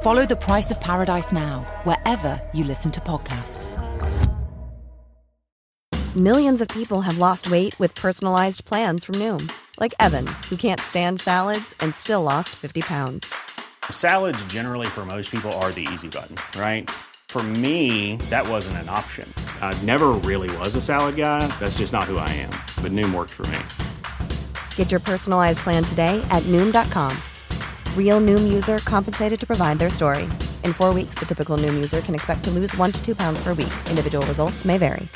Follow The Price of Paradise now, wherever you listen to podcasts. Millions of people have lost weight with personalized plans from Noom, like Evan, who can't stand salads and still lost 50 pounds. Salads, generally, for most people, are the easy button, right? For me, that wasn't an option. I never really was a salad guy. That's just not who I am. But Noom worked for me. Get your personalized plan today at Noom.com. Real Noom user compensated to provide their story. In four weeks, the typical Noom user can expect to lose one to two pounds per week. Individual results may vary.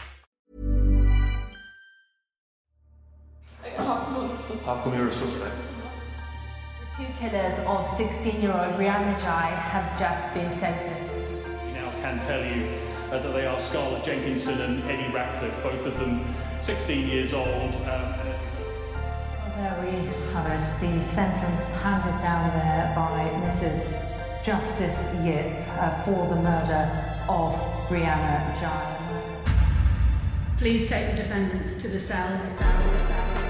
How come you're a suspect? The two killers of 16-year-old Brianna Ghey have just been sentenced. We now can tell you uh, that they are Scarlett Jenkinson and Eddie Ratcliffe, both of them 16 years old. Um, there we have it, the sentence handed down there by Mrs. Justice Yip uh, for the murder of Brianna Ghey. Please take the defendants to the cells.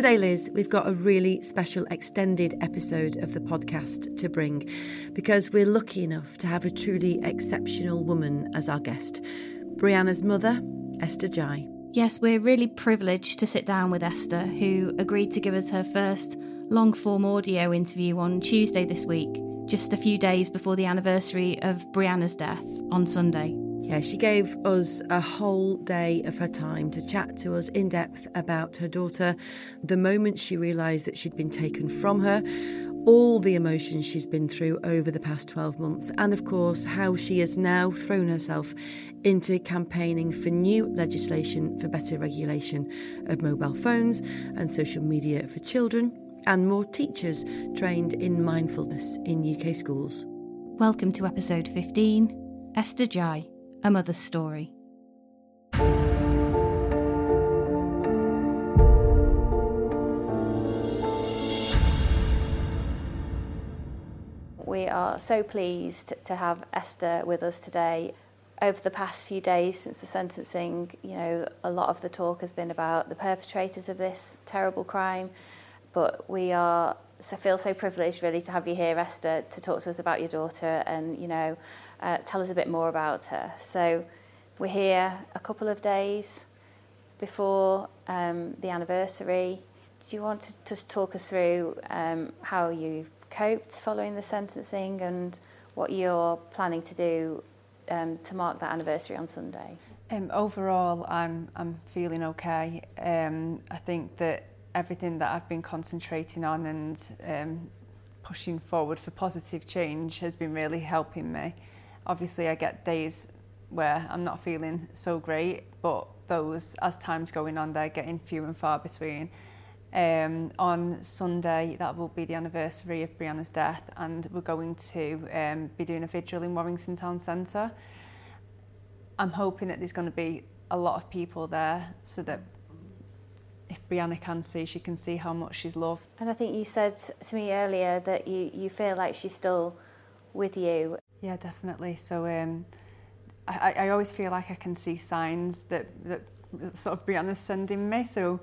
Today, Liz, we've got a really special extended episode of the podcast to bring because we're lucky enough to have a truly exceptional woman as our guest Brianna's mother, Esther Ghey. Yes, we're really privileged to sit down with Esther, who agreed to give us her first long form audio interview on Tuesday this week, just a few days before the anniversary of Brianna's death on Sunday. Yeah, she gave us a whole day of her time to chat to us in depth about her daughter, the moment she realised that she'd been taken from her, all the emotions she's been through over the past 12 months, and of course, how she has now thrown herself into campaigning for new legislation for better regulation of mobile phones and social media for children, and more teachers trained in mindfulness in UK schools. Welcome to episode 15 Esther Ghey, A Mother's Story. We are so pleased to have Esther with us today. Over the past few days since the sentencing, you know, a lot of the talk has been about the perpetrators of this terrible crime, but we are so feel so privileged really to have you here, Esther, to talk to us about your daughter and you know, uh, tell us a bit more about her. So, we're here a couple of days before um, the anniversary. Do you want to just talk us through um, how you've coped following the sentencing and what you're planning to do um, to mark that anniversary on Sunday? Um, overall, I'm I'm feeling okay. Um, I think that everything that I've been concentrating on and um, pushing forward for positive change has been really helping me. Obviously, I get days where I'm not feeling so great, but those, as time's going on, they're getting few and far between. Um, on Sunday, that will be the anniversary of Brianna's death, and we're going to um, be doing a vigil in Warrington Town Centre. I'm hoping that there's going to be a lot of people there so that if Brianna can see, she can see how much she's loved. And I think you said to me earlier that you, you feel like she's still with you. Yeah, definitely. So um, I, I always feel like I can see signs that, that sort of Brianna's sending me. So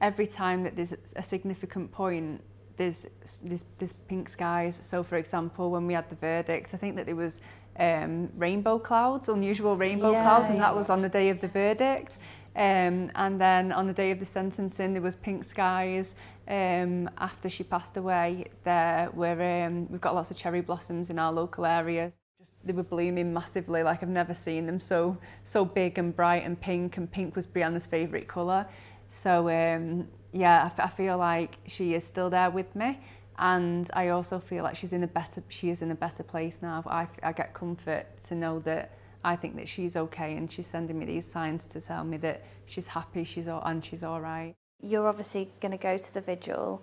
every time that there's a significant point, there's, there's, there's pink skies. So for example, when we had the verdict, I think that there was um, rainbow clouds, unusual rainbow Yeah, clouds, and yeah. that was on the day of the verdict. Um, and then on the day of the sentencing, there was pink skies. Um, after she passed away, there were um, we've got lots of cherry blossoms in our local areas. Just, they were blooming massively, like I've never seen them so so big and bright and pink. And pink was Brianna's favourite colour. So um, yeah, I, feel like she is still there with me. And I also feel like she's in a better, she is in a better place now. I get comfort to know that I think that she's okay and she's sending me these signs to tell me that she's happy she's all, and she's all right. You're obviously going to go to the vigil.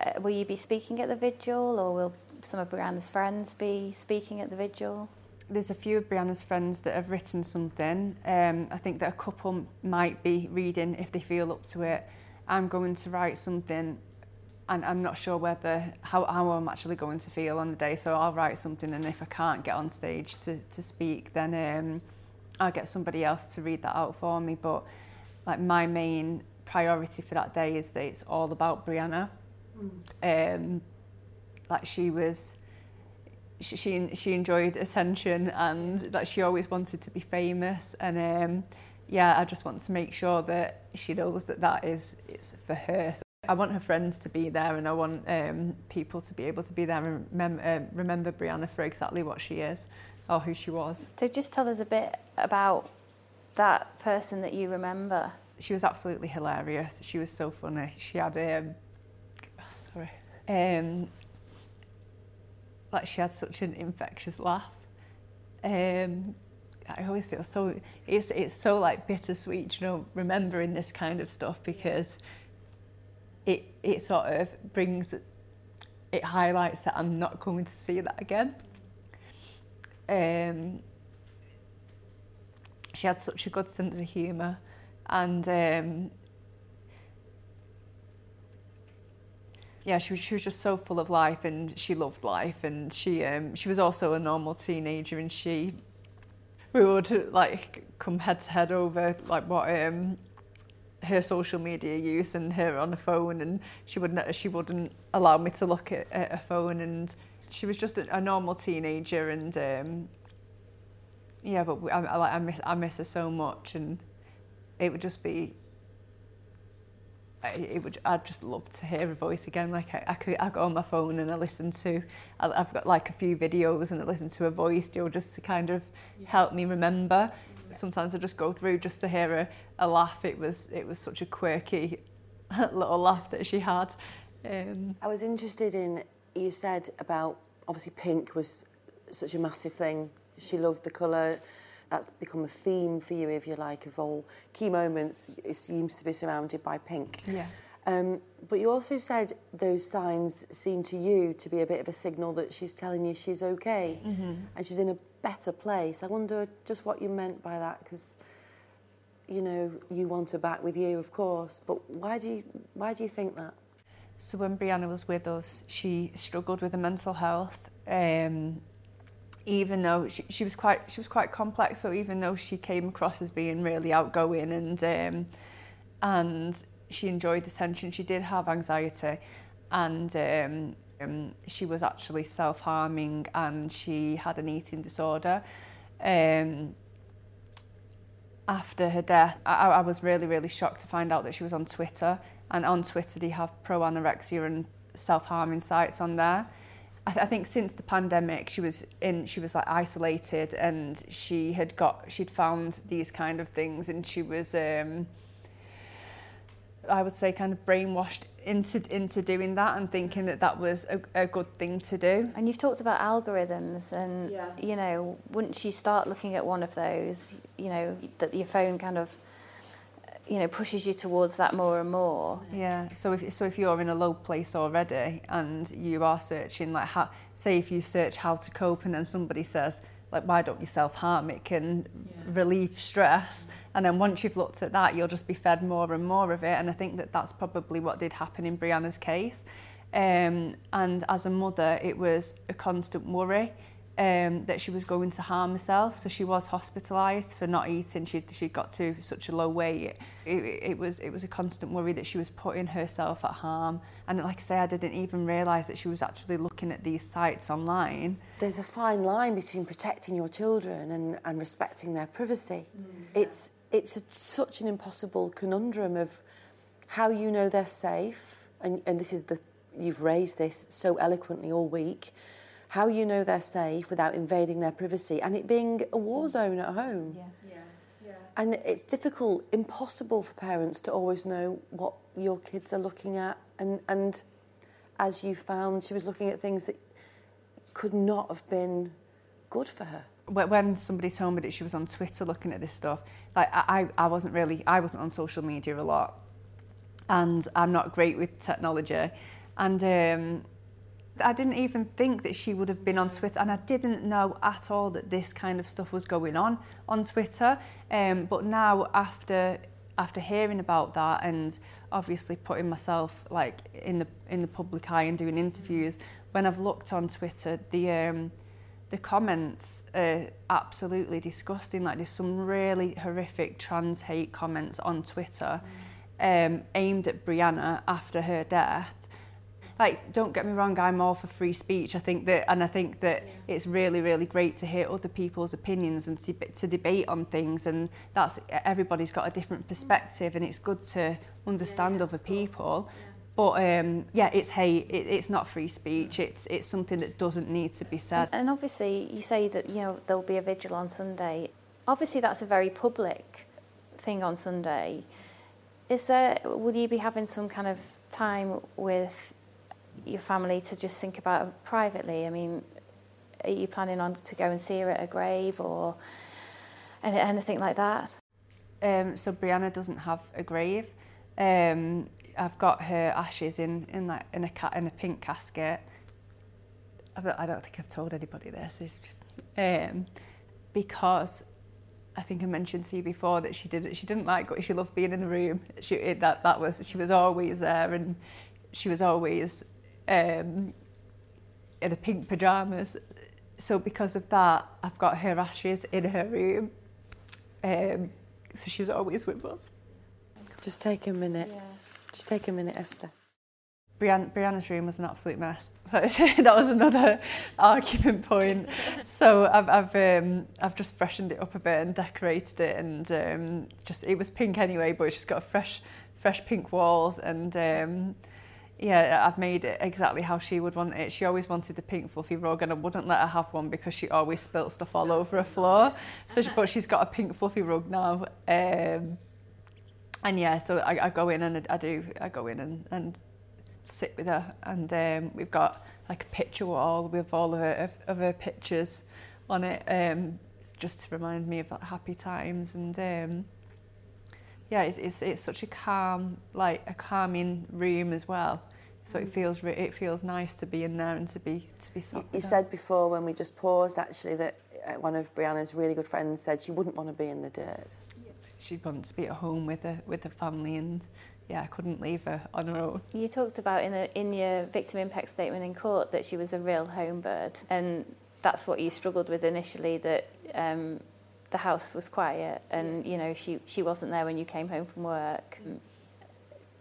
Uh, will you be speaking at the vigil or will some of Brianna's friends be speaking at the vigil? There's a few of Brianna's friends that have written something. Um, I think that a couple might be reading if they feel up to it. I'm going to write something and I'm not sure whether how, how I'm actually going to feel on the day so I'll write something and if I can't get on stage to, to speak then um, I'll get somebody else to read that out for me. But like my main priority for that day is that it's all about Brianna. Mm. um, like she was she, she she enjoyed attention and that she always wanted to be famous. And um, yeah I just want to make sure that she knows that that is it's for her I want her friends to be there and I want um, people to be able to be there and mem- uh, remember Brianna for exactly what she is or who she was. So just tell us a bit about that person that you remember. She was absolutely hilarious. She was so funny. She had um, sorry, um, like she had such an infectious laugh. Um, I always feel so it's it's so like bittersweet, you know, remembering this kind of stuff because it it sort of brings it highlights that I'm not going to see that again. Um, she had such a good sense of humour and um, yeah, she was, she was just so full of life and she loved life and she um, she was also a normal teenager and she we would like come head to head over like what um, her social media use and her on the phone and she wouldn't she wouldn't allow me to look at, at her phone and she was just a, a normal teenager and um, yeah but I, I, I, miss, I miss her so much and it would just be it would I'd just love to hear her voice again like I, I could I go on my phone and I listen to I, I've got like a few videos and I listen to her voice you know, just to kind of yeah. help me remember sometimes I just go through just to hear a, a laugh. It was it was such a quirky little laugh that she had. Um, I was interested in you said about obviously pink was such a massive thing. She loved the colour. That's become a theme for you, if you like, of all key moments. It seems to be surrounded by pink. Yeah. Um, but you also said those signs seem to you to be a bit of a signal that she's telling you she's okay mm-hmm. and she's in a better place. I wonder just what you meant by that because you know you want her back with you, of course. But why do you why do you think that? So when Brianna was with us, she struggled with her mental health. Um, even though she, she was quite she was quite complex, so even though she came across as being really outgoing and um, and she enjoyed attention. She did have anxiety and um, um, she was actually self-harming and she had an eating disorder. Um, after her death, I, I was really, really shocked to find out that she was on Twitter. And on Twitter, they have pro-anorexia and self-harming sites on there. I, th- I think since the pandemic, she was in, she was like isolated, and she had got, she'd found these kind of things, and she was. Um, I would say kind of brainwashed into into doing that and thinking that that was a, a good thing to do. And you've talked about algorithms and yeah. you know, once you start looking at one of those, you know, that your phone kind of you know pushes you towards that more and more. Yeah. So if so if you're in a low place already and you are searching like how say if you search how to cope and then somebody says like why don't you self harm it can yeah. relieve stress. And then once you've looked at that, you'll just be fed more and more of it. And I think that that's probably what did happen in Brianna's case. Um, and as a mother, it was a constant worry um, that she was going to harm herself. So she was hospitalised for not eating. She she got to such a low weight. It, it was it was a constant worry that she was putting herself at harm. And like I say, I didn't even realise that she was actually looking at these sites online. There's a fine line between protecting your children and, and respecting their privacy. Mm. It's it's a, such an impossible conundrum of how you know they're safe, and, and this is the you've raised this so eloquently all week how you know they're safe without invading their privacy and it being a war zone at home. Yeah. Yeah. Yeah. And it's difficult, impossible for parents to always know what your kids are looking at. And, and as you found, she was looking at things that could not have been good for her. when somebody told me that she was on Twitter looking at this stuff, like I, I wasn't really, I wasn't on social media a lot, and I'm not great with technology, and um, I didn't even think that she would have been on Twitter, and I didn't know at all that this kind of stuff was going on on Twitter. Um, but now, after after hearing about that, and obviously putting myself like in the in the public eye and doing interviews, when I've looked on Twitter, the um, the comments are absolutely disgusting. Like there's some really horrific trans hate comments on Twitter um, aimed at Brianna after her death. Like, don't get me wrong, I'm all for free speech. I think that, and I think that yeah. it's really, really great to hear other people's opinions and to, to debate on things. And that's everybody's got a different perspective, and it's good to understand yeah, other people. Yeah. But um, yeah, it's hate. It, it's not free speech. It's it's something that doesn't need to be said. And obviously, you say that you know there'll be a vigil on Sunday. Obviously, that's a very public thing on Sunday. Is there? Will you be having some kind of time with your family to just think about privately? I mean, are you planning on to go and see her at a grave or anything like that? Um, so Brianna doesn't have a grave. Um, I've got her ashes in in like in a cat in a pink casket. I've, I don't think I've told anybody this, um, because I think I mentioned to you before that she didn't she didn't like she loved being in a room. She it, that that was she was always there and she was always um, in the pink pajamas. So because of that, I've got her ashes in her room. Um, so she's always with us. Just take a minute. Yeah. Just take a minute, Esther. Brianna, Brianna's room was an absolute mess. that was another argument point. So I've I've um, I've just freshened it up a bit and decorated it, and um, just it was pink anyway, but it's just got fresh fresh pink walls and. Um, yeah, I've made it exactly how she would want it. She always wanted a pink fluffy rug and I wouldn't let her have one because she always spilt stuff all over her floor. So, she, but she's got a pink fluffy rug now. Um, and yeah, so I, I go in and I do, I go in and, and sit with her and um, we've got like a picture wall with all of her, of her pictures on it um, just to remind me of like, happy times and um, yeah, it's, it's, it's such a calm, like a calming room as well. So it mm. feels it feels nice to be in there and to be to be. You, you said before when we just paused actually that uh, one of Brianna's really good friends said she wouldn't want to be in the dirt. She'd want to be at home with her with her family and yeah, I couldn't leave her on her own. You talked about in a, in your victim impact statement in court that she was a real home bird, and that's what you struggled with initially. That um, the house was quiet and you know she she wasn't there when you came home from work.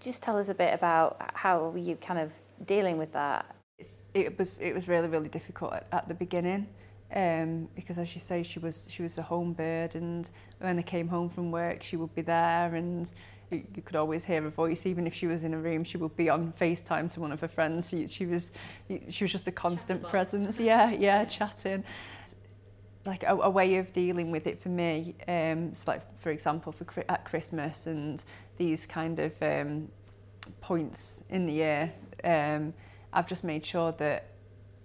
Just tell us a bit about how were you kind of dealing with that. It's, it was it was really really difficult at, at the beginning um, because as you say she was she was a home bird and when I came home from work she would be there and you, you could always hear her voice. Even if she was in a room she would be on FaceTime to one of her friends. She, she was she was just a constant presence. Yeah yeah chatting like a, a way of dealing with it for me. Um, so like for example, for at Christmas and these kind of um, points in the year, um, I've just made sure that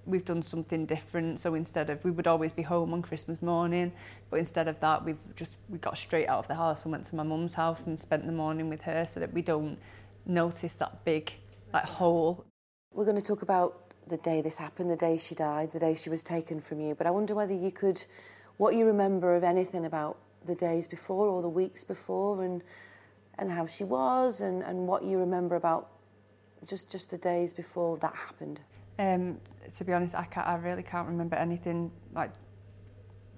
we've done something different. So instead of we would always be home on Christmas morning, but instead of that, we've just we got straight out of the house and went to my mum's house and spent the morning with her, so that we don't notice that big like hole. We're going to talk about the day this happened, the day she died, the day she was taken from you. But I wonder whether you could, what you remember of anything about the days before or the weeks before and and how she was and, and what you remember about just just the days before that happened. Um, to be honest, I can't, I really can't remember anything like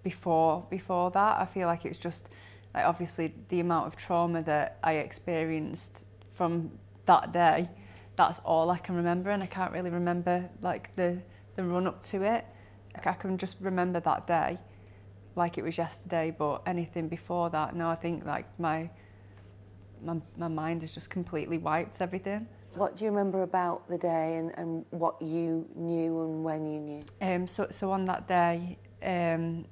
before before that. I feel like it's just like obviously the amount of trauma that I experienced from that day that's all I can remember and I can't really remember like the the run up to it. Like, I can just remember that day like it was yesterday but anything before that no I think like my my, my mind has just completely wiped everything. What do you remember about the day and, and what you knew and when you knew? Um, so, so on that day, um,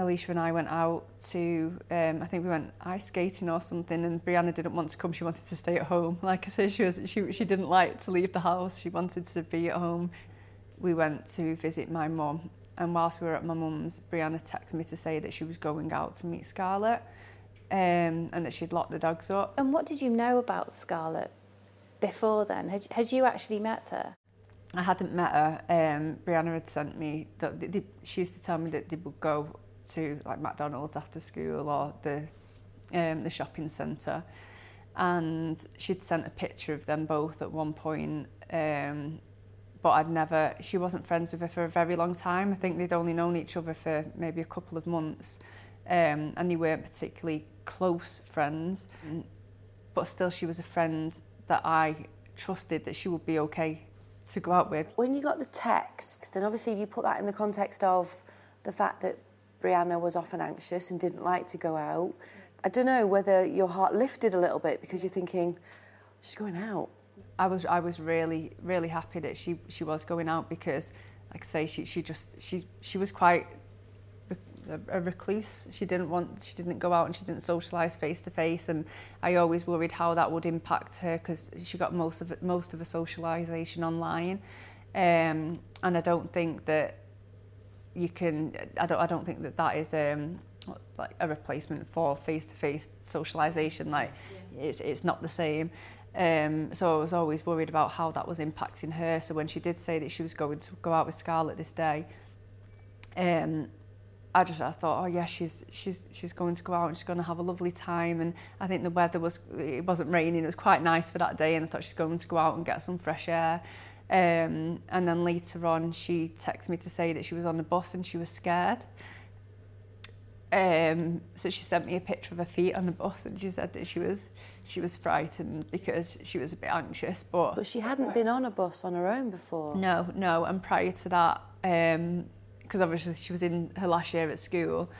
Alicia and I went out to, um, I think we went ice skating or something, and Brianna didn't want to come. She wanted to stay at home. Like I said, she was she she didn't like to leave the house. She wanted to be at home. We went to visit my mum, and whilst we were at my mum's, Brianna texted me to say that she was going out to meet Scarlett um, and that she'd locked the dogs up. And what did you know about Scarlett before then? Had, had you actually met her? I hadn't met her. Um, Brianna had sent me, that they, she used to tell me that they would go to like McDonald's after school or the, um, the shopping centre. And she'd sent a picture of them both at one point. Um, but I'd never, she wasn't friends with her for a very long time. I think they'd only known each other for maybe a couple of months. Um, and they weren't particularly close friends. But still, she was a friend that I trusted that she would be okay to go out with. When you got the text, and obviously if you put that in the context of the fact that Brianna was often anxious and didn't like to go out, I don't know whether your heart lifted a little bit because you're thinking, she's going out. I was I was really really happy that she she was going out because like I say she she just she she was quite a recluse. She didn't want she didn't go out and she didn't socialize face to face and I always worried how that would impact her because she got most of most of her socialization online. Um and I don't think that you can I don't I don't think that that is um like a replacement for face to face socialization like yeah. it's it's not the same. Um, so I was always worried about how that was impacting her. So when she did say that she was going to go out with Scarlett this day, um, I just I thought, oh yeah, she's she's she's going to go out and she's going to have a lovely time. And I think the weather was it wasn't raining; it was quite nice for that day. And I thought she's going to go out and get some fresh air. Um, and then later on, she texted me to say that she was on the bus and she was scared. Um, so she sent me a picture of her feet on the bus and she said that she was she was frightened because she was a bit anxious. But but she hadn't been on a bus on her own before. No, no. And prior to that, because um, obviously she was in her last year at school,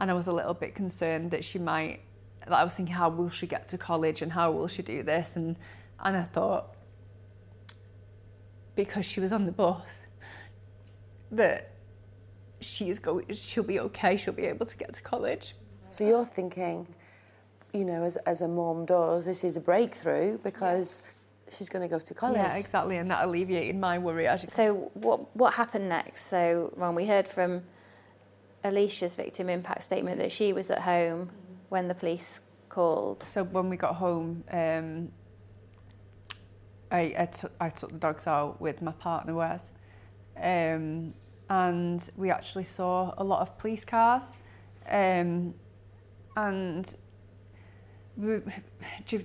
and I was a little bit concerned that she might. Like I was thinking, how will she get to college and how will she do this? And and I thought because she was on the bus that she's going, she'll be okay, she'll be able to get to college. So you're thinking, you know, as, as a mom does, this is a breakthrough because yeah. she's going to go to college. Yeah, exactly, and that alleviated my worry. So what what happened next? So Ron, we heard from Alicia's victim impact statement that she was at home when the police called. So when we got home, um, I, I, took, I took the dogs out with my partner Wes. Um, and we actually saw a lot of police cars. Um, and we,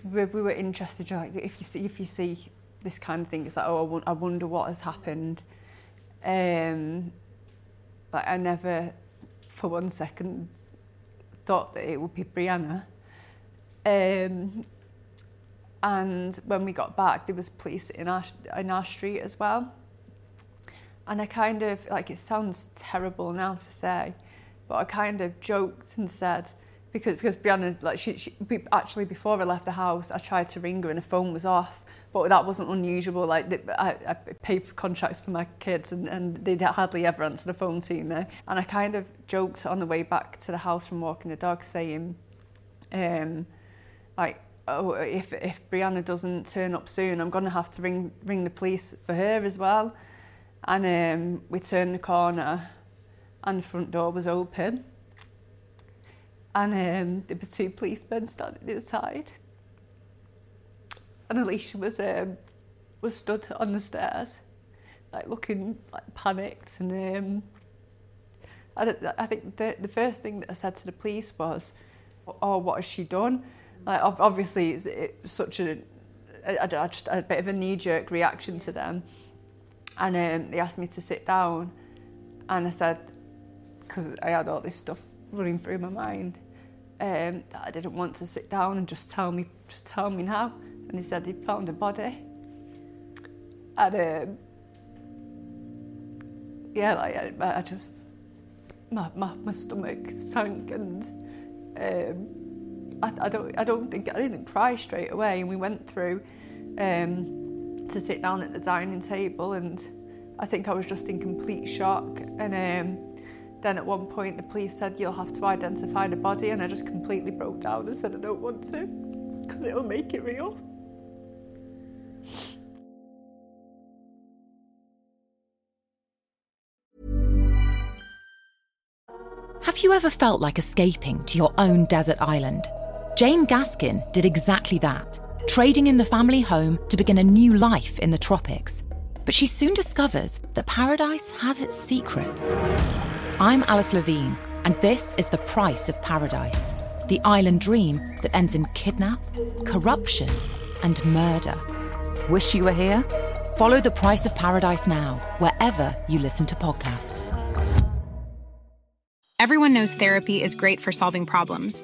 we, we were interested like if you see if you see this kind of thing it's like oh I wonder what has happened. Um, like I never for one second thought that it would be Brianna. Um, and when we got back there was police in our in our street as well And I kind of, like, it sounds terrible now to say, but I kind of joked and said, because because Brianna, like, she, she actually before I left the house, I tried to ring her and the phone was off, but that wasn't unusual. Like, I, I paid for contracts for my kids and, and they hardly ever answer the phone to me. And I kind of joked on the way back to the house from walking the dog, saying, um, like, oh, if, if Brianna doesn't turn up soon, I'm going to have to ring, ring the police for her as well. And um, we turned the corner and the front door was open. And um, there were two policemen standing inside. And Alicia was um, was stood on the stairs, like looking like panicked. And um, I, I think the, the first thing that I said to the police was, "Oh, what has she done?" Like obviously, it's, it's such a, just a bit of a knee jerk reaction to them. And um, they asked me to sit down, and I said, because I had all this stuff running through my mind, um, that I didn't want to sit down and just tell me, just tell me now. And he said he found a body. And um, yeah, like I, I just, my, my, my stomach sank and um, I, I, don't, I don't think, I didn't cry straight away. And we went through um, to sit down at the dining table and I think I was just in complete shock and um, then at one point the police said you'll have to identify the body and I just completely broke down and said I don't want to because it'll make it real. Have you ever felt like escaping to your own desert island? Jane Gaskin did exactly that, trading in the family home to begin a new life in the tropics. But she soon discovers that paradise has its secrets. I'm Alice Levine, and this is The Price of Paradise the island dream that ends in kidnap, corruption, and murder. Wish you were here? Follow The Price of Paradise now, wherever you listen to podcasts. Everyone knows therapy is great for solving problems,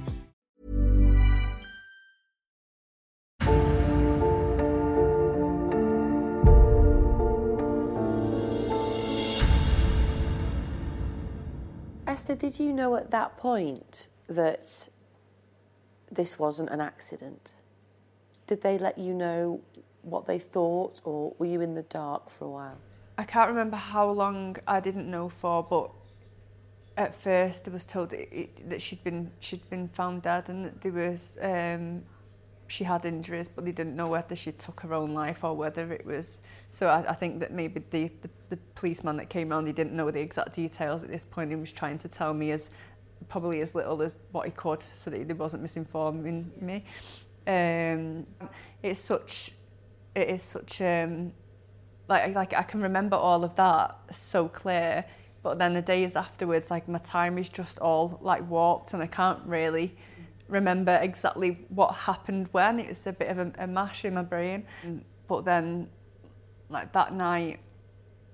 Esther, did you know at that point that this wasn't an accident? Did they let you know what they thought, or were you in the dark for a while? I can't remember how long I didn't know for, but at first I was told that, it, that she'd been she'd been found dead and that there was um, she had injuries, but they didn't know whether she took her own life or whether it was. So I, I think that maybe the, the the policeman that came around, he didn't know the exact details at this point. He was trying to tell me as probably as little as what he could, so that he wasn't misinforming me. Um, it's such, it is such, um, like, like I can remember all of that so clear, but then the days afterwards, like my time is just all like warped and I can't really remember exactly what happened when. It was a bit of a, a mash in my brain. But then, like that night,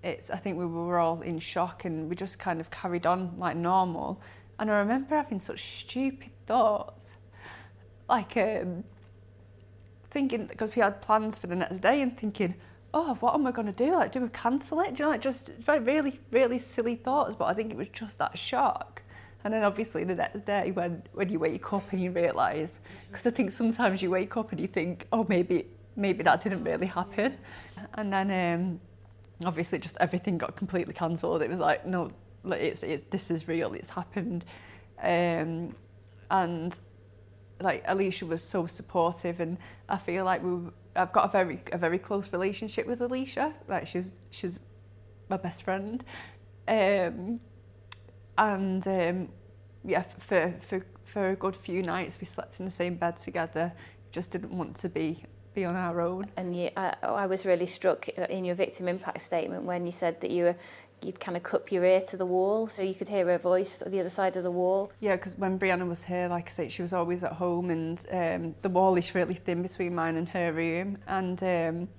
it's, I think we were all in shock and we just kind of carried on like normal. And I remember having such stupid thoughts. Like, um, thinking because we had plans for the next day and thinking, oh, what am I going to do? Like, do we cancel it? Do you know, like just really, really silly thoughts. But I think it was just that shock. And then obviously the next day when, when you wake up and you realise, because I think sometimes you wake up and you think, oh, maybe maybe that didn't really happen. And then um, obviously just everything got completely cancelled. It was like, no, it's, it's, this is real, it's happened. Um, and like Alicia was so supportive and I feel like we I've got a very a very close relationship with Alicia like she's she's my best friend um and um yeah for for for a good few nights we slept in the same bed together just didn't want to be be on our own and you, I, I was really struck in your victim impact statement when you said that you were you'd kind of cup your ear to the wall so you could hear her voice at the other side of the wall. Yeah, because when Brianna was here, like I say, she was always at home and um, the wall is really thin between mine and her room. And um,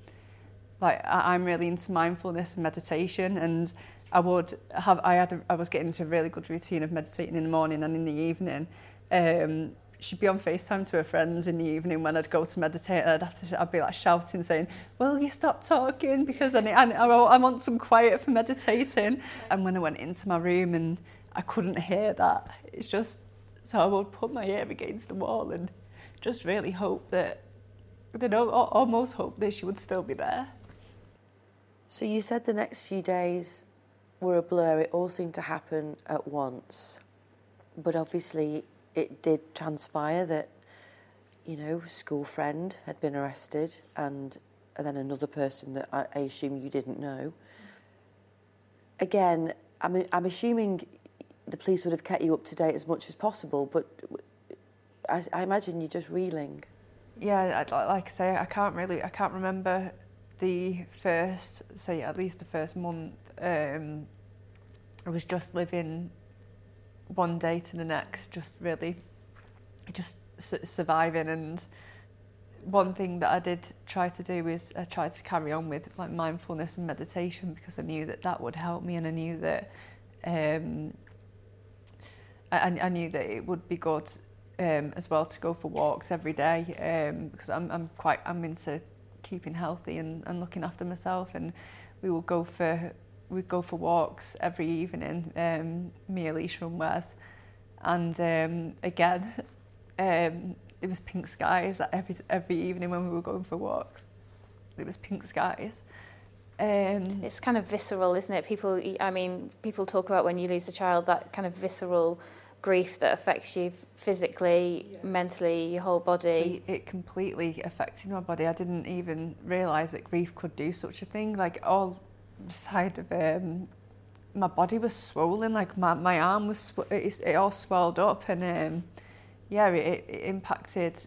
like I, I'm really into mindfulness and meditation and I would have, I had, a, I was getting into a really good routine of meditating in the morning and in the evening. Um, she'd be on FaceTime to her friends in the evening when I'd go to meditate and I'd, have to, I'd be like shouting saying, will you stop talking because I, need, I, I want some quiet for meditating. And when I went into my room and I couldn't hear that, it's just, so I would put my ear against the wall and just really hope that, you know, almost hope that she would still be there. So you said the next few days were a blur. It all seemed to happen at once. But obviously it did transpire that, you know, school friend had been arrested and, and then another person that I, I assume you didn't know. Again, I'm, I'm assuming the police would have kept you up to date as much as possible, but I, I imagine you're just reeling. Yeah, like I say, I can't really, I can't remember the first, say at least the first month. Um, I was just living one day to the next, just really just su surviving. And one thing that I did try to do is I tried to carry on with like mindfulness and meditation because I knew that that would help me and I knew that um, I, I knew that it would be good um, as well to go for walks every day um, because I'm, I'm quite I'm into keeping healthy and, and looking after myself and we will go for we go for walks every evening, um, me, Alicia and Wes. And um, again, Um, it was pink skies every every evening when we were going for walks. It was pink skies. Um, it's kind of visceral, isn't it? People, I mean, people talk about when you lose a child that kind of visceral grief that affects you physically, yeah. mentally, your whole body. It completely affected my body. I didn't even realise that grief could do such a thing. Like all side of um, my body was swollen. Like my, my arm was, it, it all swelled up, and um, yeah, it, it impacted.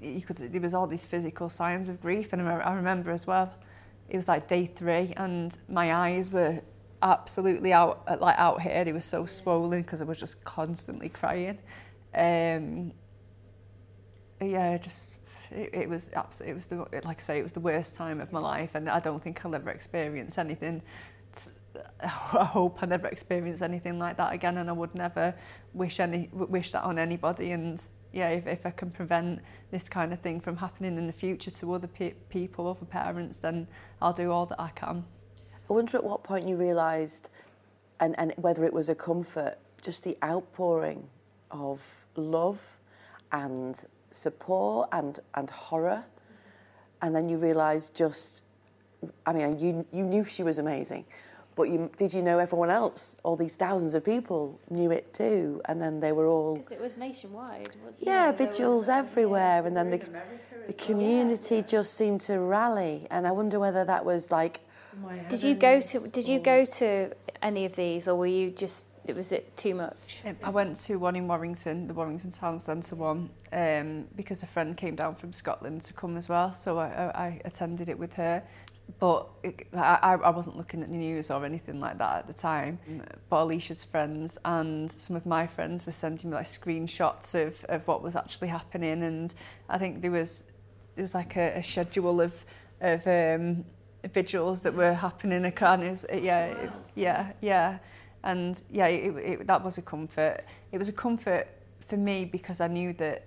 You could. There was all these physical signs of grief, and I remember as well. It was like day three, and my eyes were absolutely out like out here. They were so swollen because I was just constantly crying. Um, yeah, just it, it was absolutely it was the like I say it was the worst time of my life, and I don't think I'll ever experience anything. I hope I never experience anything like that again, and I would never wish any wish that on anybody. And yeah, if, if I can prevent this kind of thing from happening in the future to other pe people, other parents, then I'll do all that I can. I wonder at what point you realised, and, and whether it was a comfort, just the outpouring of love and support and, and horror. And then you realise just, I mean, you, you knew she was amazing, but you, did you know everyone else, all these thousands of people knew it too? And then they were all. Because it was nationwide, wasn't yeah, it? vigils was, everywhere. Yeah, and then the, the community yeah. just seemed to rally. And I wonder whether that was like did you go to Did you go to any of these, or were you just? Was it too much? I went to one in Warrington, the Warrington Town Centre one, um, because a friend came down from Scotland to come as well, so I, I attended it with her. But it, I, I wasn't looking at the news or anything like that at the time. But Alicia's friends and some of my friends were sending me like screenshots of, of what was actually happening, and I think there was there was like a, a schedule of of um, vigils that were happening at Crannies. Yeah, it was, yeah, yeah. And yeah, it, it, that was a comfort. It was a comfort for me because I knew that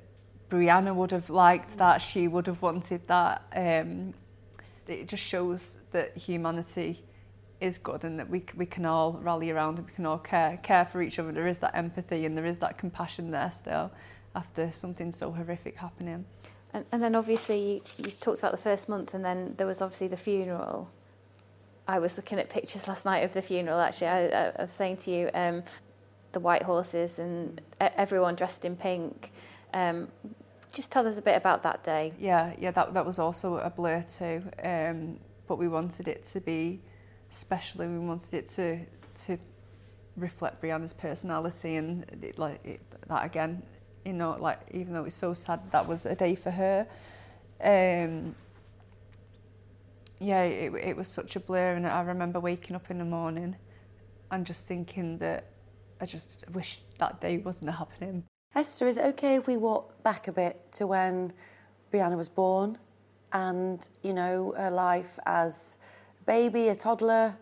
Brianna would have liked that, she would have wanted that. Um, it just shows that humanity is good and that we, we can all rally around and we can all care, care for each other. There is that empathy and there is that compassion there still after something so horrific happening. And, and then obviously you, you talked about the first month, and then there was obviously the funeral. I was looking at pictures last night of the funeral. Actually, I, I, I was saying to you, um, the white horses and everyone dressed in pink. Um, just tell us a bit about that day. Yeah, yeah, that that was also a blur too. Um, but we wanted it to be special, and we wanted it to to reflect Brianna's personality, and it, like it, that again you know, like even though it's so sad that was a day for her. Um, yeah, it, it was such a blur, and I remember waking up in the morning and just thinking that I just wish that day wasn't happening. Esther, is it okay if we walk back a bit to when Brianna was born and, you know, her life as a baby, a toddler,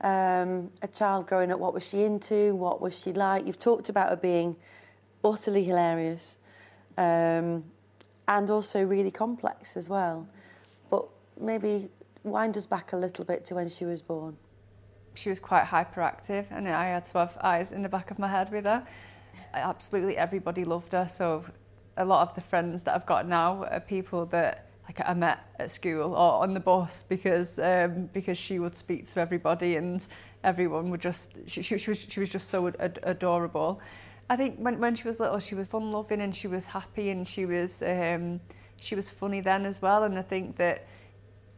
um, a child growing up? What was she into? What was she like? You've talked about her being utterly hilarious um, and also really complex as well. But maybe wind us back a little bit to when she was born. She was quite hyperactive, and I had to have eyes in the back of my head with her. Absolutely everybody loved her, so a lot of the friends that I've got now are people that like I met at school or on the bus because um, because she would speak to everybody and everyone would just she, she, she was she was just so ad adorable. I think when, when she was little, she was fun loving and she was happy and she was um, she was funny then as well. And I think that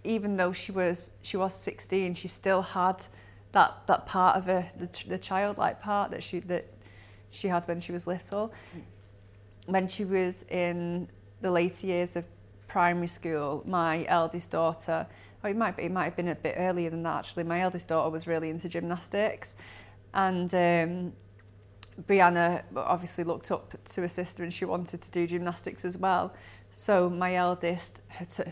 even though she was she was 16, she still had that that part of her, the, the childlike part that she that she had when she was little. When she was in the later years of primary school, my eldest daughter, oh, it might be, it might have been a bit earlier than that actually. My eldest daughter was really into gymnastics, and um, Brianna obviously looked up to her sister and she wanted to do gymnastics as well. So my eldest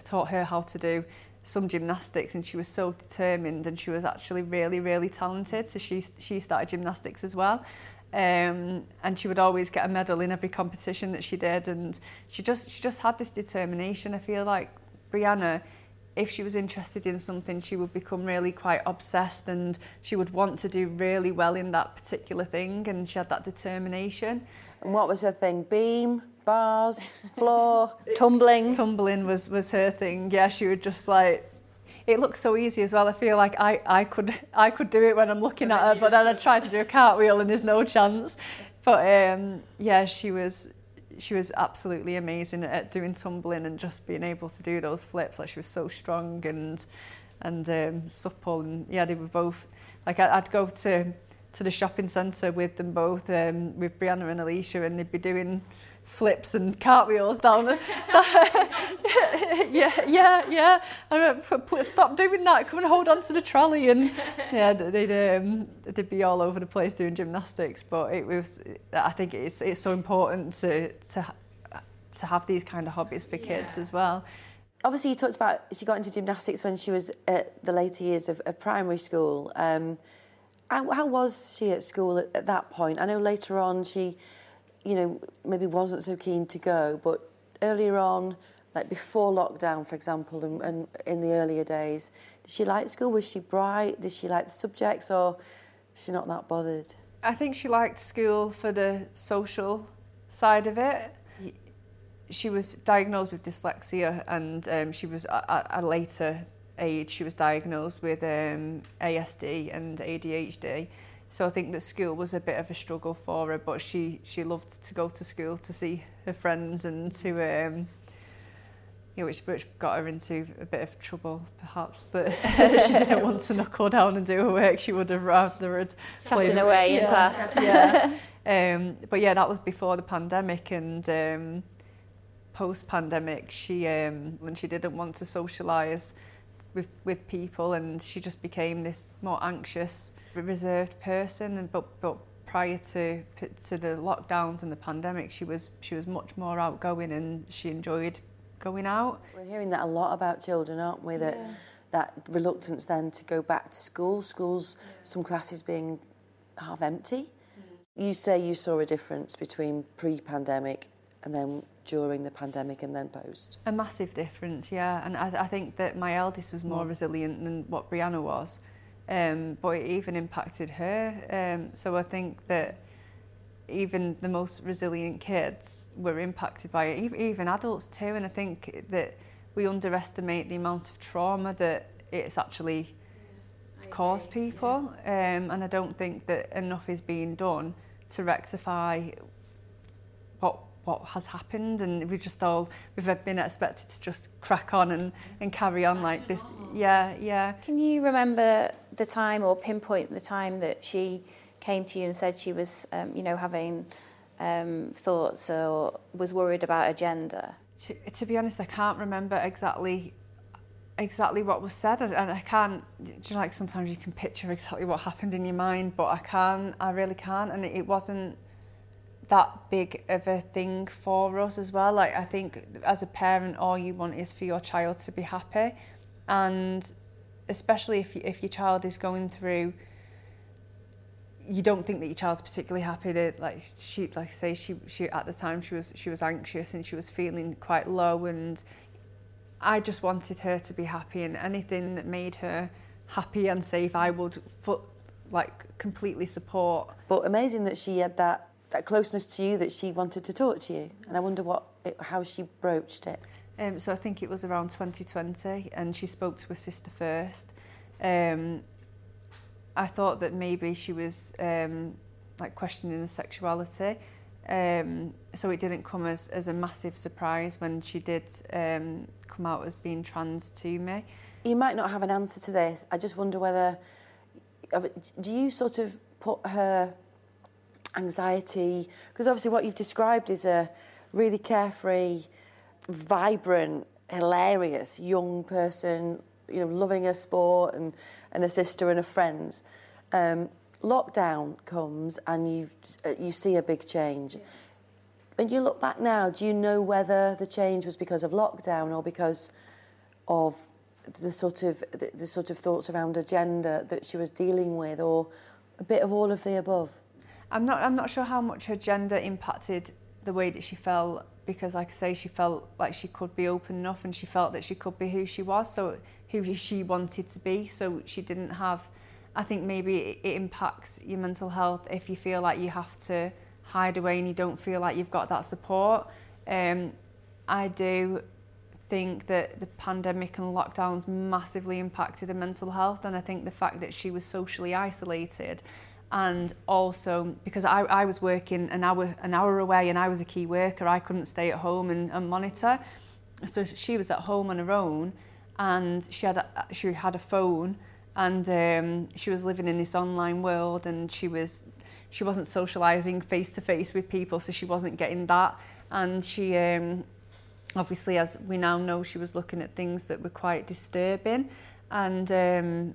taught her how to do some gymnastics and she was so determined and she was actually really, really talented. So she, she started gymnastics as well. Um, and she would always get a medal in every competition that she did. And she just, she just had this determination. I feel like Brianna if she was interested in something, she would become really quite obsessed and she would want to do really well in that particular thing and she had that determination. And what was her thing? Beam? Bars, floor, tumbling. Tumbling was was her thing. Yeah, she would just like. It looks so easy as well. I feel like I, I could I could do it when I'm looking at her, but then I try to do a cartwheel and there's no chance. But um, yeah, she was she was absolutely amazing at doing tumbling and just being able to do those flips. Like she was so strong and and um, supple. And yeah, they were both like I, I'd go to to the shopping centre with them both, um, with Brianna and Alicia, and they'd be doing flips and cartwheels down the yeah yeah yeah. And uh, stop doing that. Come and hold on to the trolley. And yeah they'd um, they'd be all over the place doing gymnastics. But it was I think it's it's so important to to to have these kind of hobbies for kids yeah. as well. Obviously you talked about she got into gymnastics when she was at the later years of, of primary school. Um, how, how was she at school at, at that point I know later on she you know, maybe wasn't so keen to go, but earlier on, like before lockdown, for example, and, and in the earlier days, did she like school? Was she bright? Did she like the subjects, or is she not that bothered? I think she liked school for the social side of it. She was diagnosed with dyslexia, and um, she was at a later age. She was diagnosed with um, ASD and ADHD. So I think that school was a bit of a struggle for her, but she she loved to go to school to see her friends and to um, you know, which, which got her into a bit of trouble, perhaps that she didn't want to knuckle down and do her work. She would have rather had chatting away yeah, in class. yeah. Um, but yeah, that was before the pandemic and um, post-pandemic. She um, when she didn't want to socialise with with people, and she just became this more anxious reserved person and but but prior to to the lockdowns and the pandemic she was she was much more outgoing and she enjoyed going out we're hearing that a lot about children aren't we that yeah. that reluctance then to go back to school schools yeah. some classes being half empty mm. you say you saw a difference between pre-pandemic and then during the pandemic and then post a massive difference yeah and i, I think that my eldest was more mm. resilient than what brianna was um, but it even impacted her. Um, so I think that even the most resilient kids were impacted by it, even adults too. And I think that we underestimate the amount of trauma that it's actually caused people. Um, and I don't think that enough is being done to rectify what what has happened and we've just all we've been expected to just crack on and, and carry on like this. Yeah yeah. Can you remember the time or pinpoint the time that she came to you and said she was um, you know having um, thoughts or was worried about her gender to, to be honest I can't remember exactly exactly what was said and I can't do you know, like sometimes you can picture exactly what happened in your mind but I can't I really can't and it, it wasn't that big of a thing for us as well. Like I think as a parent, all you want is for your child to be happy, and especially if if your child is going through. You don't think that your child's particularly happy. That like she, like I say, she she at the time she was she was anxious and she was feeling quite low, and I just wanted her to be happy, and anything that made her happy and safe, I would foot like completely support. But amazing that she had that that closeness to you that she wanted to talk to you. And I wonder what it, how she broached it. Um, so I think it was around 2020 and she spoke to her sister first. Um, I thought that maybe she was um, like questioning the sexuality. Um, so it didn't come as, as a massive surprise when she did um, come out as being trans to me. You might not have an answer to this. I just wonder whether, do you sort of put her anxiety? Because obviously, what you've described is a really carefree, vibrant, hilarious young person, you know, loving a sport and, and a sister and a friend. Um, lockdown comes and you uh, you see a big change. Yeah. When you look back now, do you know whether the change was because of lockdown or because of the sort of the, the sort of thoughts around agenda that she was dealing with, or a bit of all of the above? I'm not I'm not sure how much her gender impacted the way that she felt because like I say she felt like she could be open enough and she felt that she could be who she was so who she wanted to be. So she didn't have I think maybe it, impacts your mental health if you feel like you have to hide away and you don't feel like you've got that support. Um, I do think that the pandemic and lockdowns massively impacted her mental health and I think the fact that she was socially isolated and also because I, I was working an hour an hour away and I was a key worker I couldn't stay at home and, and monitor. So she was at home on her own and she had a, she had a phone and um, she was living in this online world and she was she wasn't socializing face to face with people so she wasn't getting that. And she um, obviously as we now know she was looking at things that were quite disturbing. And um,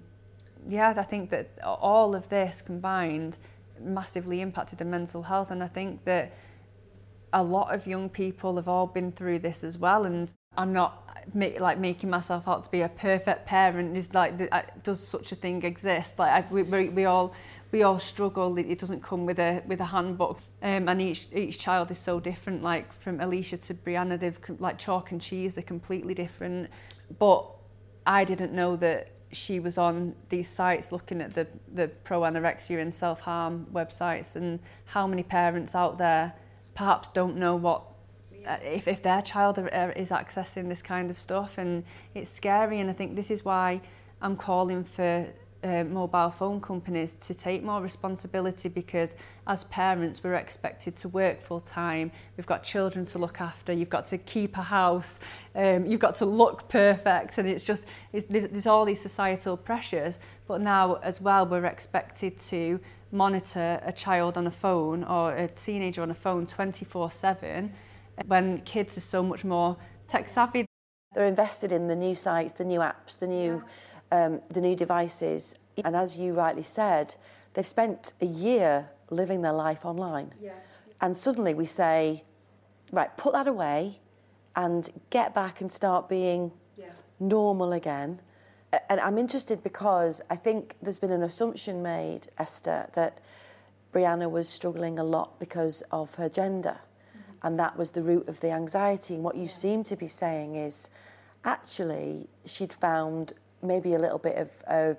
yeah I think that all of this combined massively impacted her mental health and I think that a lot of young people have all been through this as well and I'm not make, like making myself out to be a perfect parent. Is like does such a thing exist? Like I, we, we all we all struggle. It doesn't come with a with a handbook. Um, and each each child is so different. Like from Alicia to Brianna they've like chalk and cheese they're completely different. But I didn't know that she was on these sites looking at the the pro anorexia and self-harm websites and how many parents out there perhaps don't know what uh, if, if their child are, is accessing this kind of stuff. And it's scary and I think this is why I'm calling for uh, mobile phone companies to take more responsibility because as parents we're expected to work full time we've got children to look after. You've got to keep a house. Um, you've got to look perfect. And it's just it's, there's all these societal pressures. But now as well we're expected to monitor a child on a phone or a teenager on a phone 24 7 when kids are so much more tech savvy. They're invested in the new sites, the new apps, the new, yeah. Um, the new devices. And as you rightly said, they've spent a year living their life online. Yeah. And suddenly we say, right, put that away and get back and start being yeah. normal again. And I'm interested because I think there's been an assumption made, Esther, that Brianna was struggling a lot because of her gender and that was the root of the anxiety. And what you seem to be saying is actually she'd found maybe a little bit of, uh,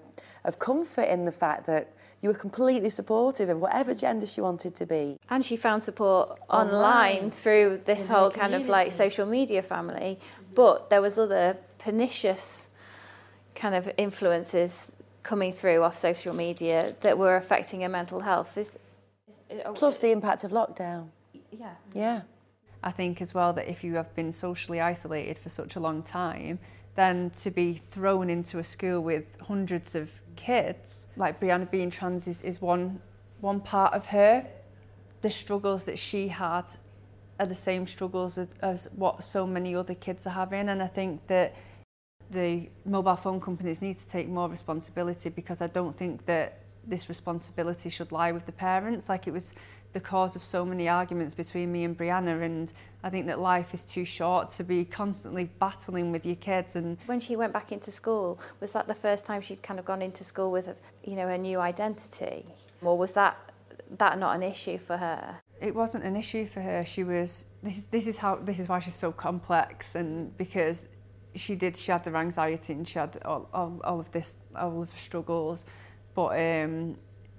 of comfort in the fact that you were completely supportive of whatever gender she wanted to be. And she found support online, online through this whole kind of like social media family. But there was other pernicious kind of influences coming through off social media that were affecting her mental health. This, Plus the impact of lockdown. Yeah. Yeah. I think as well that if you have been socially isolated for such a long time, then to be thrown into a school with hundreds of kids, like Brianna being trans is, is one one part of her. The struggles that she had are the same struggles as, as what so many other kids are having, and I think that the mobile phone companies need to take more responsibility because I don't think that this responsibility should lie with the parents. Like it was the cause of so many arguments between me and Brianna and I think that life is too short to be constantly battling with your kids and when she went back into school was that the first time she'd kind of gone into school with you know a new identity? Or was that that not an issue for her? It wasn't an issue for her. She was this is this is how this is why she's so complex and because she did she had the anxiety and she had all, all, all of this all of the struggles. But um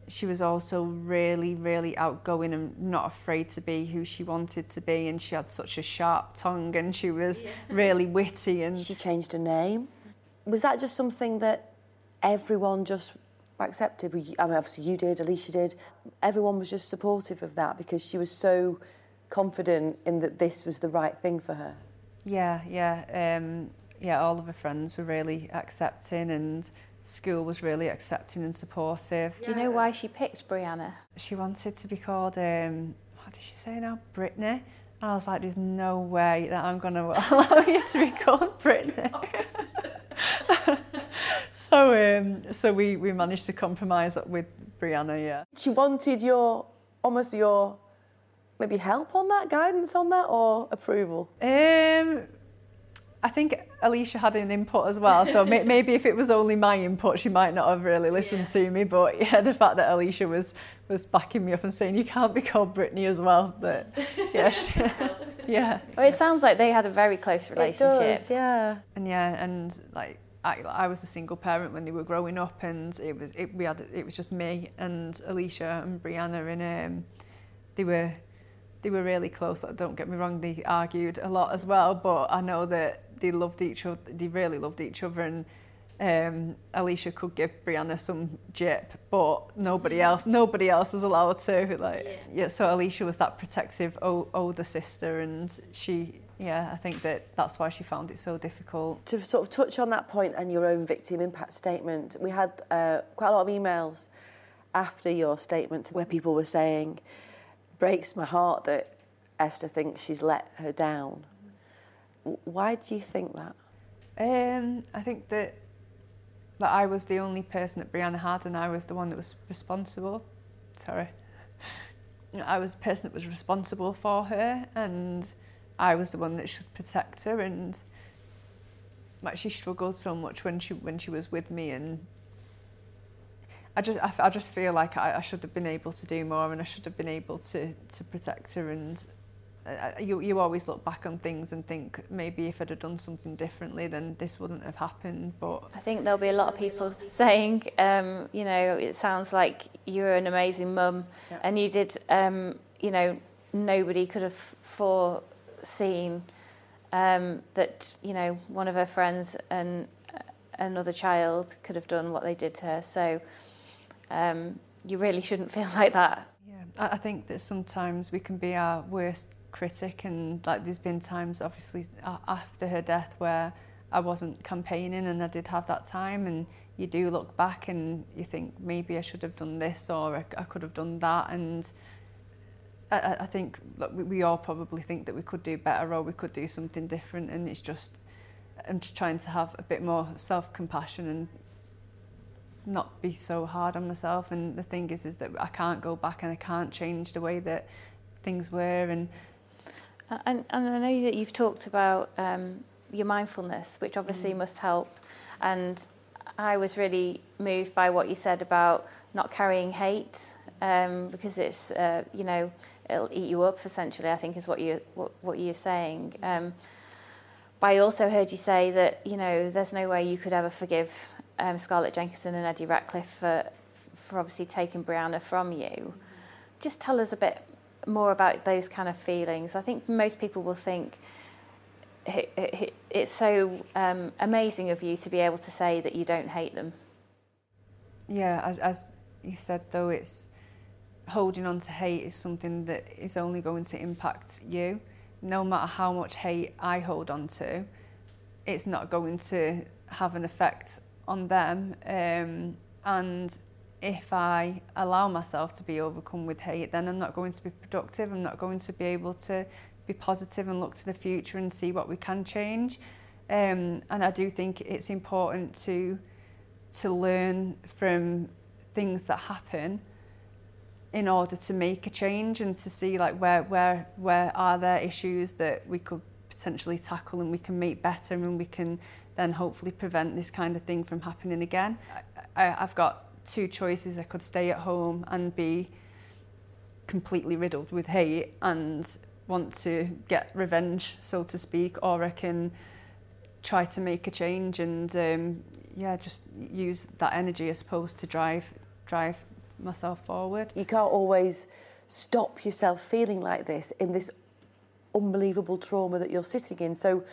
she was also really, really outgoing and not afraid to be who she wanted to be. And she had such a sharp tongue and she was yeah. really witty. And she changed her name. Was that just something that everyone just accepted? I mean, obviously you did, Alicia did. Everyone was just supportive of that because she was so confident in that this was the right thing for her. Yeah, yeah, um, yeah. All of her friends were really accepting and school was really accepting and supportive. Do you know why she picked Brianna? She wanted to be called, um, what did she say now? Brittany. And I was like, there's no way that I'm going to allow you to be called Brittany. so um, so we, we managed to compromise with Brianna, yeah. She wanted your, almost your, maybe help on that, guidance on that, or approval? Um, I think Alicia had an input as well, so may, maybe if it was only my input, she might not have really listened yeah. to me. But yeah, the fact that Alicia was was backing me up and saying you can't be called Brittany as well, that yeah, she, yeah. Well, it sounds like they had a very close relationship. It does, yeah. And yeah, and like I, I was a single parent when they were growing up, and it was it, we had it was just me and Alicia and Brianna, and um, they were they were really close. Don't get me wrong, they argued a lot as well, but I know that they loved each other. They really loved each other, and um, Alicia could give Brianna some jip, but nobody else, nobody else was allowed to. Like, yeah. yeah so Alicia was that protective o- older sister, and she, yeah, I think that that's why she found it so difficult. To sort of touch on that point and your own victim impact statement, we had uh, quite a lot of emails after your statement where people were saying, breaks my heart that Esther thinks she's let her down. Why do you think that? Um, I think that that I was the only person that Brianna had and I was the one that was responsible. Sorry. I was the person that was responsible for her and I was the one that should protect her and like she struggled so much when she when she was with me and I just I, I just feel like I, I should have been able to do more and I should have been able to to protect her and uh, you, you always look back on things and think maybe if I'd have done something differently then this wouldn't have happened but I think there'll be a lot of people saying um, you know it sounds like you're an amazing mum yeah. and you did um, you know nobody could have foreseen um, that you know one of her friends and another child could have done what they did to her so um, you really shouldn't feel like that. Yeah I think that sometimes we can be our worst critic and like there's been times obviously after her death where I wasn't campaigning and I did have that time and you do look back and you think maybe I should have done this or I, I could have done that. And I, I think we, we all probably think that we could do better or we could do something different and it's just I'm just trying to have a bit more self-compassion and not be so hard on myself and the thing is is that I can't go back and I can't change the way that things were and And, and I know that you've talked about um, your mindfulness, which obviously mm. must help. And I was really moved by what you said about not carrying hate, um, because it's, uh, you know, it'll eat you up, essentially, I think is what, you, what, what you're saying. Um, but I also heard you say that, you know, there's no way you could ever forgive um, Scarlett Jenkinson and Eddie Ratcliffe for, for obviously taking Brianna from you. Just tell us a bit more about those kind of feelings. I think most people will think it's so um, amazing of you to be able to say that you don't hate them. Yeah, as, as you said, though, it's holding on to hate is something that is only going to impact you. No matter how much hate I hold on to, it's not going to have an effect on them. Um, and if I allow myself to be overcome with hate, then I'm not going to be productive. I'm not going to be able to be positive and look to the future and see what we can change. Um, and I do think it's important to to learn from things that happen in order to make a change and to see like where where where are there issues that we could potentially tackle and we can make better and we can then hopefully prevent this kind of thing from happening again. I, I've got two choices. I could stay at home and be completely riddled with hate and want to get revenge, so to speak, or I can try to make a change and um, yeah, just use that energy, I suppose, to drive drive myself forward. You can't always stop yourself feeling like this in this unbelievable trauma that you're sitting in. So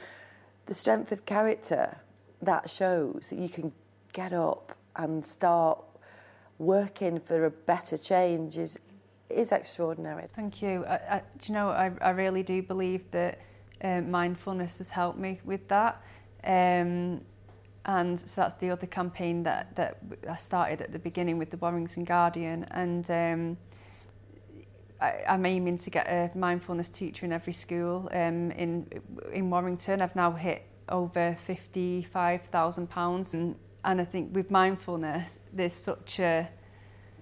the strength of character that shows that you can get up and start working for a better change is is extraordinary. Thank you. I, I, do you know, I, I really do believe that um, mindfulness has helped me with that. Um, and so that's the other campaign that, that I started at the beginning with the Warrington Guardian. And um, I, I'm aiming to get a mindfulness teacher in every school um, in, in Warrington. I've now hit over £55,000. And And I think with mindfulness, there's such a,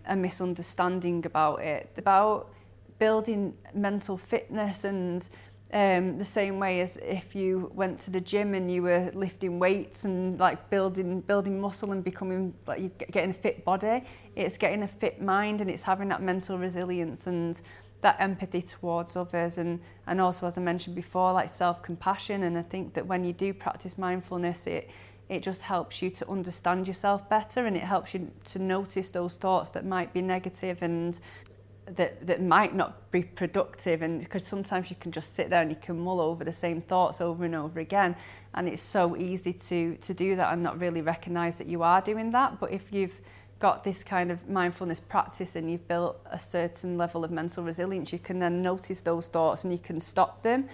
a misunderstanding about it, about building mental fitness and um, the same way as if you went to the gym and you were lifting weights and like building building muscle and becoming like you getting a fit body it's getting a fit mind and it's having that mental resilience and that empathy towards others. And and also as I mentioned before like self-compassion. And I think that when you do practice mindfulness it it just helps you to understand yourself better and it helps you to notice those thoughts that might be negative and that that might not be productive and because sometimes you can just sit there and you can mull over the same thoughts over and over again and it's so easy to to do that and not really recognize that you are doing that. But if you've got this kind of mindfulness practice and you've built a certain level of mental resilience you can then notice those thoughts and you can stop them.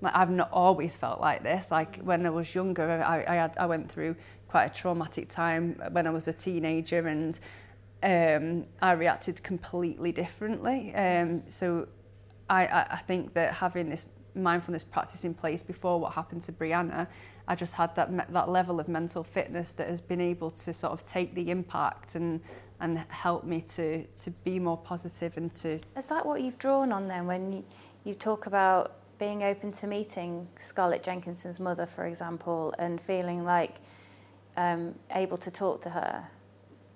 Like I've not always felt like this. Like when I was younger I I had I went through quite a traumatic time when I was a teenager and um, I reacted completely differently. Um, so I, I, I think that having this mindfulness practice in place before what happened to Brianna, I just had that that level of mental fitness that has been able to sort of take the impact and and help me to to be more positive and to. Is that what you've drawn on then when you, you talk about being open to meeting Scarlett Jenkinson's mother, for example, and feeling like um, able to talk to her?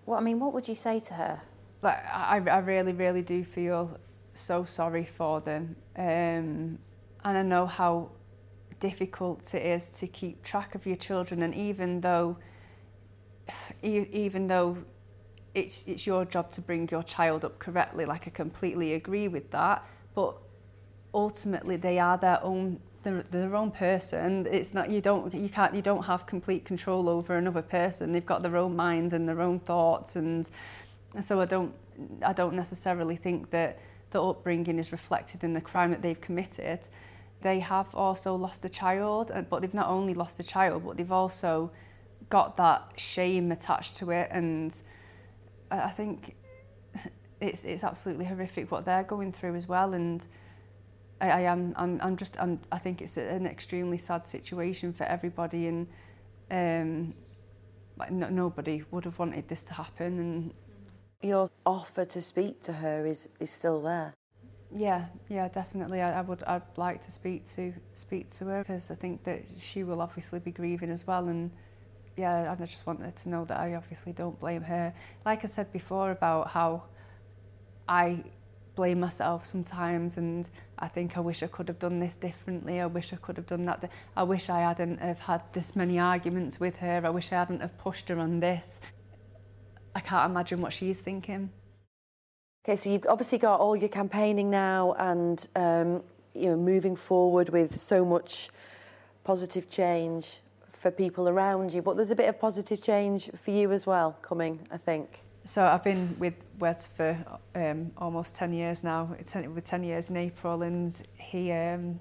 What I mean, what would you say to her? Like, I, I really, really do feel so sorry for them, um, and I know how difficult it is to keep track of your children. And even though, even though it's it's your job to bring your child up correctly, like I completely agree with that, but ultimately they are their own they're, their person. It's not you don't you can't you don't have complete control over another person. They've got their own mind and their own thoughts, and so I don't I don't necessarily think that the upbringing is reflected in the crime that they've committed. They have also lost a child, but they've not only lost a child, but they've also got that shame attached to it, and I think it's it's absolutely horrific what they're going through as well, and. I, I am I'm, I'm just I'm, I think it's an extremely sad situation for everybody and um, like no, nobody would have wanted this to happen and your offer to speak to her is is still there? Yeah yeah definitely. I, I would I'd like to speak to speak to her because I think that she will obviously be grieving as well and yeah I just want her to know that I obviously don't blame her. Like I said before about how I blame myself sometimes and I think I wish I could have done this differently. I wish I could have done that. I wish I hadn't have had this many arguments with her. I wish I hadn't have pushed her on this. I can't imagine what she's thinking. Okay, so you've obviously got all your campaigning now and um, you know moving forward with so much positive change for people around you, but there's a bit of positive change for you as well coming, I think. So I've been with Wes for um, almost 10 years now. With 10 years in April and he, um,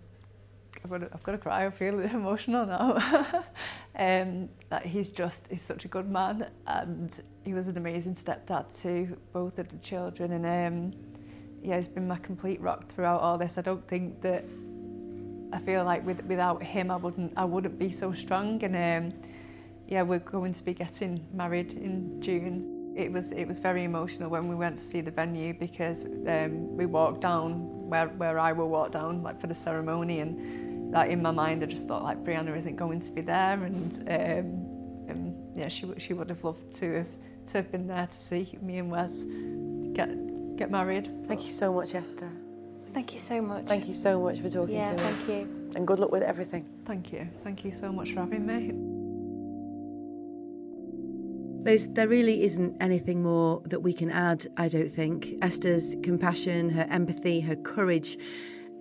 I've, got to, I've got to cry, I feel emotional now. um, he's just, he's such a good man and he was an amazing stepdad to both of the children and um, yeah, he's been my complete rock throughout all this. I don't think that, I feel like with, without him I wouldn't, I wouldn't be so strong and um, yeah, we're going to be getting married in June. It was it was very emotional when we went to see the venue because um, we walked down where where I will walk down like for the ceremony and that in my mind I just thought like Brianna isn't going to be there and um, um, yeah she she would have loved to have to have been there to see me and Wes get get married. Thank you so much Esther. Thank you so much. Thank you so much for talking yeah, to thank us. Thank you. And good luck with everything. Thank you. Thank you so much for having me. There's, there really isn't anything more that we can add, I don't think. Esther's compassion, her empathy, her courage,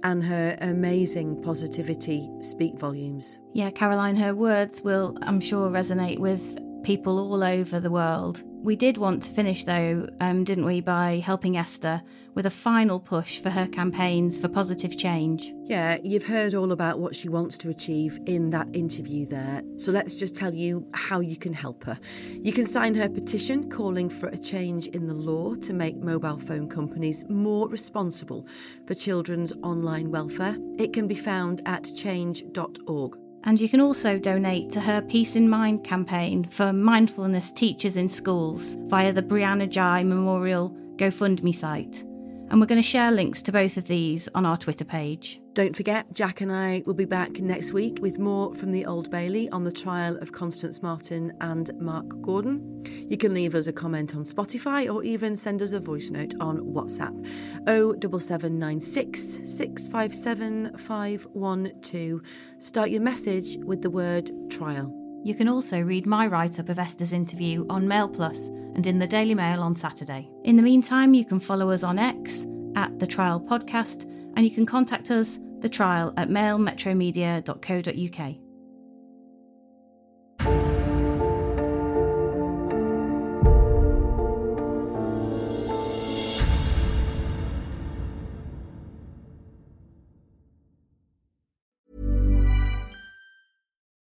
and her amazing positivity speak volumes. Yeah, Caroline, her words will, I'm sure, resonate with people all over the world. We did want to finish, though, um, didn't we, by helping Esther with a final push for her campaigns for positive change. Yeah, you've heard all about what she wants to achieve in that interview there. So let's just tell you how you can help her. You can sign her petition calling for a change in the law to make mobile phone companies more responsible for children's online welfare. It can be found at change.org. And you can also donate to her Peace in Mind campaign for mindfulness teachers in schools via the Brianna Ghey Memorial GoFundMe site. And we're going to share links to both of these on our Twitter page. Don't forget, Jack and I will be back next week with more from the Old Bailey on the trial of Constance Marten and Mark Gordon. You can leave us a comment on Spotify or even send us a voice note on WhatsApp 07796 657 512. Start your message with the word trial. You can also read my write up of Esther's interview on Mail Plus and in the Daily Mail on Saturday. In the meantime, you can follow us on X at The Trial Podcast, and you can contact us, The Trial, at mailmetromedia.co.uk.